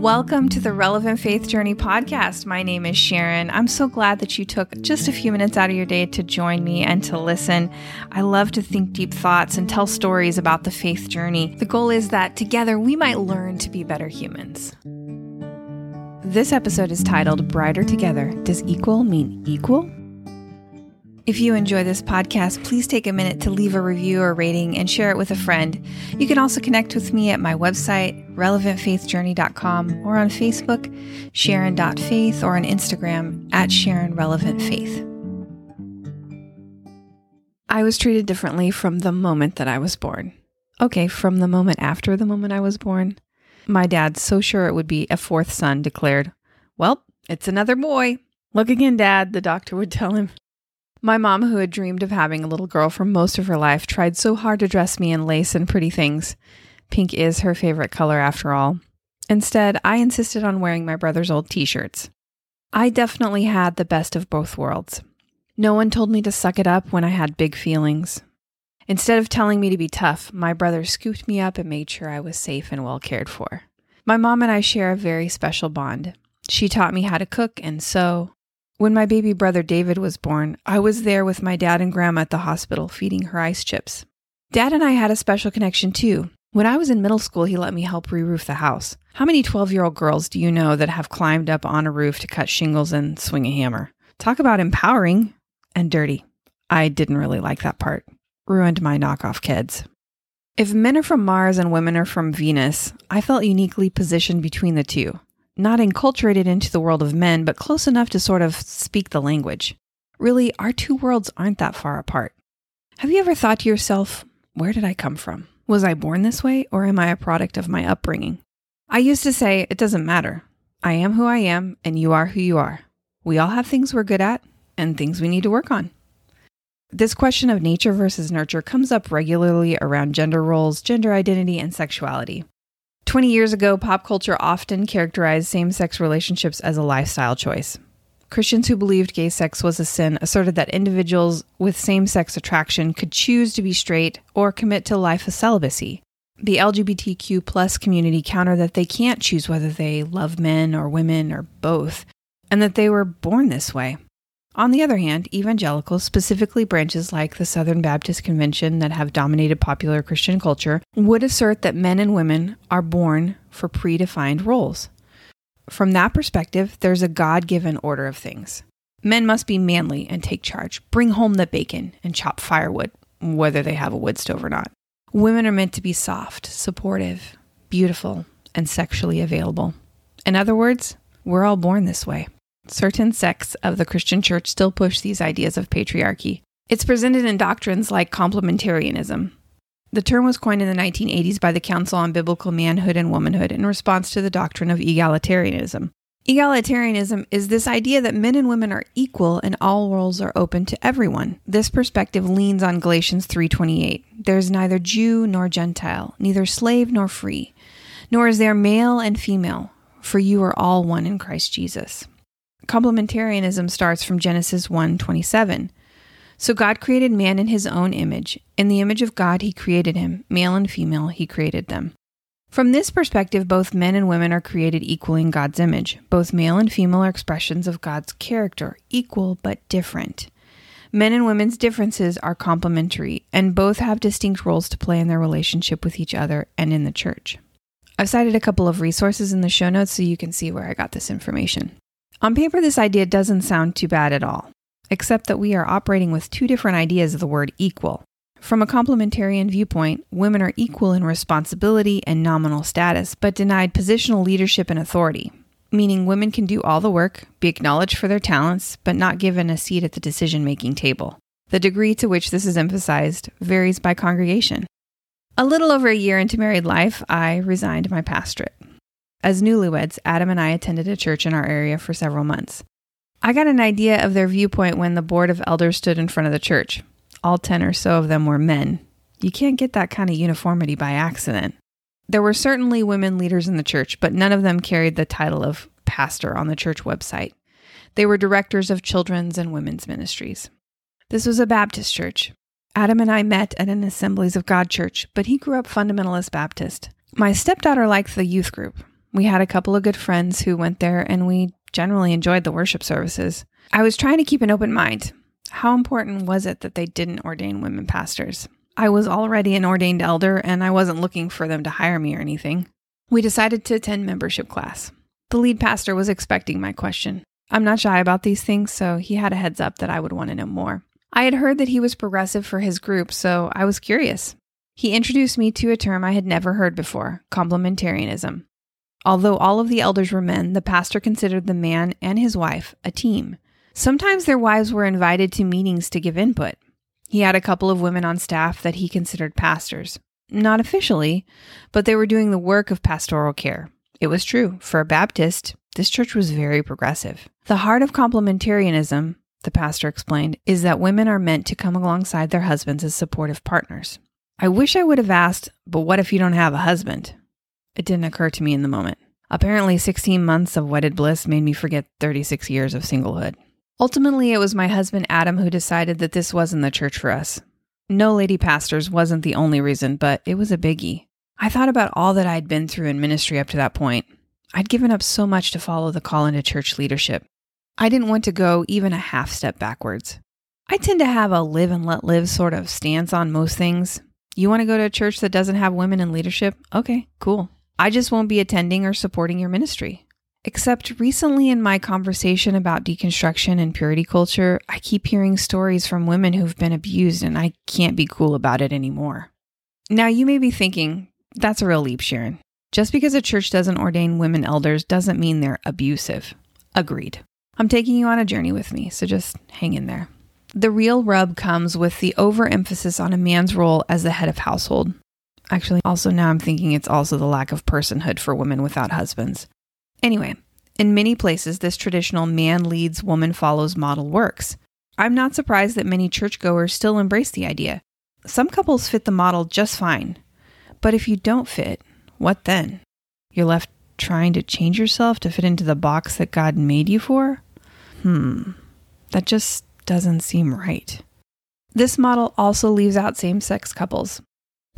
Welcome to the Relevant Faith Journey podcast. My name is Sharon. I'm so glad that you took just a few minutes out of your day to join me and to listen. I love to think deep thoughts and tell stories about the faith journey. The goal is that together we might learn to be better humans. This episode is titled Brighter Together Does Equal Mean Equal? If you enjoy this podcast, please take a minute to leave a review or rating and share it with a friend. You can also connect with me at my website, relevantfaithjourney.com, or on Facebook, sharon.faith, or on Instagram, at sharonrelevantfaith. I was treated differently from the moment that I was born. Okay, from the moment after the moment I was born. My dad, so sure it would be a fourth son, declared, Well, it's another boy. Look again, Dad, the doctor would tell him. My mom, who had dreamed of having a little girl for most of her life, tried so hard to dress me in lace and pretty things. Pink is her favorite color after all. Instead, I insisted on wearing my brother's old t shirts. I definitely had the best of both worlds. No one told me to suck it up when I had big feelings. Instead of telling me to be tough, my brother scooped me up and made sure I was safe and well cared for. My mom and I share a very special bond. She taught me how to cook and sew, when my baby brother David was born, I was there with my dad and grandma at the hospital feeding her ice chips. Dad and I had a special connection too. When I was in middle school, he let me help re roof the house. How many 12 year old girls do you know that have climbed up on a roof to cut shingles and swing a hammer? Talk about empowering and dirty. I didn't really like that part. Ruined my knockoff Keds. If men are from Mars and women are from Venus, I felt uniquely positioned between the two not enculturated into the world of men, but close enough to sort of speak the language. Really, our two worlds aren't that far apart. Have you ever thought to yourself, where did I come from? Was I born this way, or am I a product of my upbringing? I used to say, it doesn't matter. I am who I am, and you are who you are. We all have things we're good at and things we need to work on. This question of nature versus nurture comes up regularly around gender roles, gender identity, and sexuality. 20 years ago, pop culture often characterized same sex relationships as a lifestyle choice. Christians who believed gay sex was a sin asserted that individuals with same sex attraction could choose to be straight or commit to a life of celibacy. The LGBTQ plus community countered that they can't choose whether they love men or women or both, and that they were born this way. On the other hand, evangelicals, specifically branches like the Southern Baptist Convention that have dominated popular Christian culture, would assert that men and women are born for predefined roles. From that perspective, there's a God given order of things. Men must be manly and take charge, bring home the bacon, and chop firewood, whether they have a wood stove or not. Women are meant to be soft, supportive, beautiful, and sexually available. In other words, we're all born this way. Certain sects of the Christian church still push these ideas of patriarchy. It's presented in doctrines like complementarianism. The term was coined in the 1980s by the Council on Biblical Manhood and Womanhood in response to the doctrine of egalitarianism. Egalitarianism is this idea that men and women are equal and all roles are open to everyone. This perspective leans on Galatians 3:28. There is neither Jew nor Gentile, neither slave nor free, nor is there male and female, for you are all one in Christ Jesus. Complementarianism starts from Genesis 1:27. So God created man in his own image. In the image of God he created him, male and female he created them. From this perspective, both men and women are created equally in God's image. Both male and female are expressions of God's character, equal but different. Men and women's differences are complementary, and both have distinct roles to play in their relationship with each other and in the church. I've cited a couple of resources in the show notes so you can see where I got this information. On paper, this idea doesn't sound too bad at all, except that we are operating with two different ideas of the word equal. From a complementarian viewpoint, women are equal in responsibility and nominal status, but denied positional leadership and authority, meaning women can do all the work, be acknowledged for their talents, but not given a seat at the decision making table. The degree to which this is emphasized varies by congregation. A little over a year into married life, I resigned my pastorate. As newlyweds, Adam and I attended a church in our area for several months. I got an idea of their viewpoint when the board of elders stood in front of the church. All 10 or so of them were men. You can't get that kind of uniformity by accident. There were certainly women leaders in the church, but none of them carried the title of pastor on the church website. They were directors of children's and women's ministries. This was a Baptist church. Adam and I met at an Assemblies of God church, but he grew up fundamentalist Baptist. My stepdaughter liked the youth group. We had a couple of good friends who went there, and we generally enjoyed the worship services. I was trying to keep an open mind. How important was it that they didn't ordain women pastors? I was already an ordained elder, and I wasn't looking for them to hire me or anything. We decided to attend membership class. The lead pastor was expecting my question. I'm not shy about these things, so he had a heads up that I would want to know more. I had heard that he was progressive for his group, so I was curious. He introduced me to a term I had never heard before complementarianism. Although all of the elders were men, the pastor considered the man and his wife a team. Sometimes their wives were invited to meetings to give input. He had a couple of women on staff that he considered pastors. Not officially, but they were doing the work of pastoral care. It was true. For a Baptist, this church was very progressive. The heart of complementarianism, the pastor explained, is that women are meant to come alongside their husbands as supportive partners. I wish I would have asked, but what if you don't have a husband? It didn't occur to me in the moment. Apparently, 16 months of wedded bliss made me forget 36 years of singlehood. Ultimately, it was my husband Adam who decided that this wasn't the church for us. No lady pastors wasn't the only reason, but it was a biggie. I thought about all that I'd been through in ministry up to that point. I'd given up so much to follow the call into church leadership. I didn't want to go even a half step backwards. I tend to have a live and let live sort of stance on most things. You want to go to a church that doesn't have women in leadership? Okay, cool. I just won't be attending or supporting your ministry. Except recently, in my conversation about deconstruction and purity culture, I keep hearing stories from women who've been abused, and I can't be cool about it anymore. Now, you may be thinking, that's a real leap, Sharon. Just because a church doesn't ordain women elders doesn't mean they're abusive. Agreed. I'm taking you on a journey with me, so just hang in there. The real rub comes with the overemphasis on a man's role as the head of household. Actually, also now I'm thinking it's also the lack of personhood for women without husbands. Anyway, in many places, this traditional man leads, woman follows model works. I'm not surprised that many churchgoers still embrace the idea. Some couples fit the model just fine. But if you don't fit, what then? You're left trying to change yourself to fit into the box that God made you for? Hmm, that just doesn't seem right. This model also leaves out same sex couples.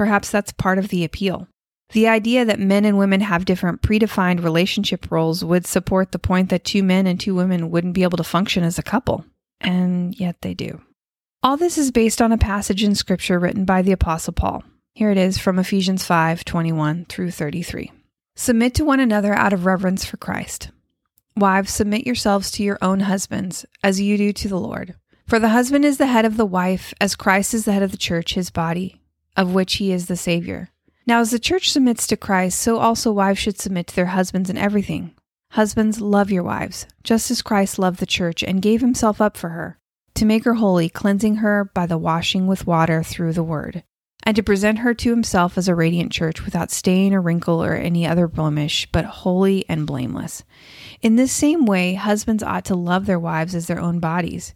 Perhaps that's part of the appeal. The idea that men and women have different predefined relationship roles would support the point that two men and two women wouldn't be able to function as a couple. And yet they do. All this is based on a passage in Scripture written by the Apostle Paul. Here it is from Ephesians 5 21 through 33. Submit to one another out of reverence for Christ. Wives, submit yourselves to your own husbands, as you do to the Lord. For the husband is the head of the wife, as Christ is the head of the church, his body, of which he is the Savior. Now, as the church submits to Christ, so also wives should submit to their husbands in everything. Husbands, love your wives, just as Christ loved the church and gave himself up for her, to make her holy, cleansing her by the washing with water through the word, and to present her to himself as a radiant church without stain or wrinkle or any other blemish, but holy and blameless. In this same way, husbands ought to love their wives as their own bodies.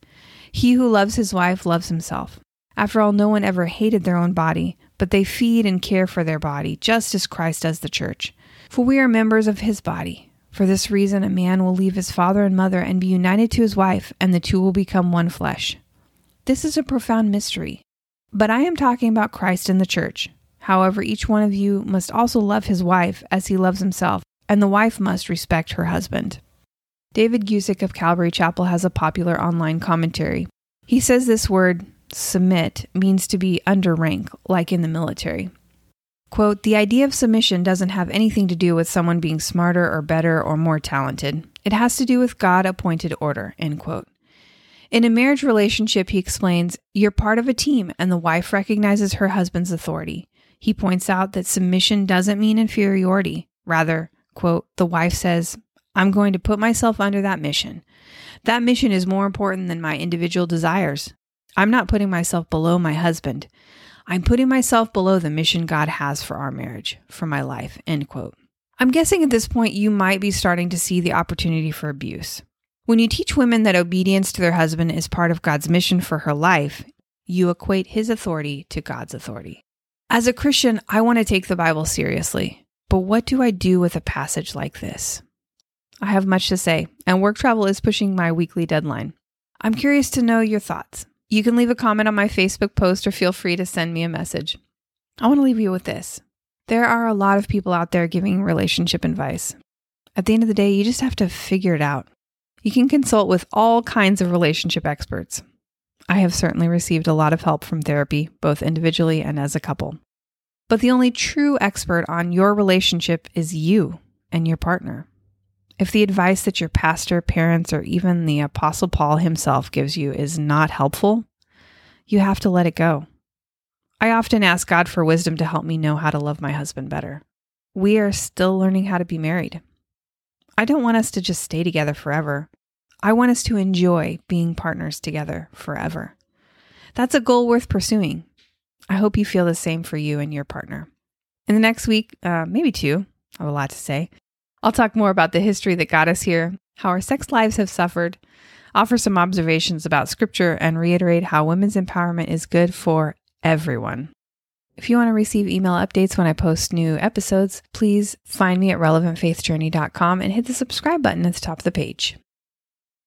He who loves his wife loves himself. After all, no one ever hated their own body but they feed and care for their body, just as Christ does the church. For we are members of his body. For this reason, a man will leave his father and mother and be united to his wife, and the two will become one flesh. This is a profound mystery. But I am talking about Christ and the church. However, each one of you must also love his wife as he loves himself, and the wife must respect her husband. David Guzik of Calvary Chapel has a popular online commentary. He says this word, submit means to be under rank, like in the military. Quote, the idea of submission doesn't have anything to do with someone being smarter or better or more talented. It has to do with God appointed order, end quote. In a marriage relationship, he explains, you're part of a team and the wife recognizes her husband's authority. He points out that submission doesn't mean inferiority. Rather, quote, the wife says, I'm going to put myself under that mission. That mission is more important than my individual desires. I'm not putting myself below my husband. I'm putting myself below the mission God has for our marriage, for my life. End quote. I'm guessing at this point you might be starting to see the opportunity for abuse. When you teach women that obedience to their husband is part of God's mission for her life, you equate his authority to God's authority. As a Christian, I want to take the Bible seriously, but what do I do with a passage like this? I have much to say, and work travel is pushing my weekly deadline. I'm curious to know your thoughts. You can leave a comment on my Facebook post or feel free to send me a message. I want to leave you with this. There are a lot of people out there giving relationship advice. At the end of the day, you just have to figure it out. You can consult with all kinds of relationship experts. I have certainly received a lot of help from therapy, both individually and as a couple. But the only true expert on your relationship is you and your partner. If the advice that your pastor, parents, or even the Apostle Paul himself gives you is not helpful, you have to let it go. I often ask God for wisdom to help me know how to love my husband better. We are still learning how to be married. I don't want us to just stay together forever. I want us to enjoy being partners together forever. That's a goal worth pursuing. I hope you feel the same for you and your partner. In the next week, uh, maybe two, I have a lot to say. I'll talk more about the history that got us here, how our sex lives have suffered, offer some observations about scripture, and reiterate how women's empowerment is good for everyone. If you want to receive email updates when I post new episodes, please find me at relevantfaithjourney.com and hit the subscribe button at the top of the page.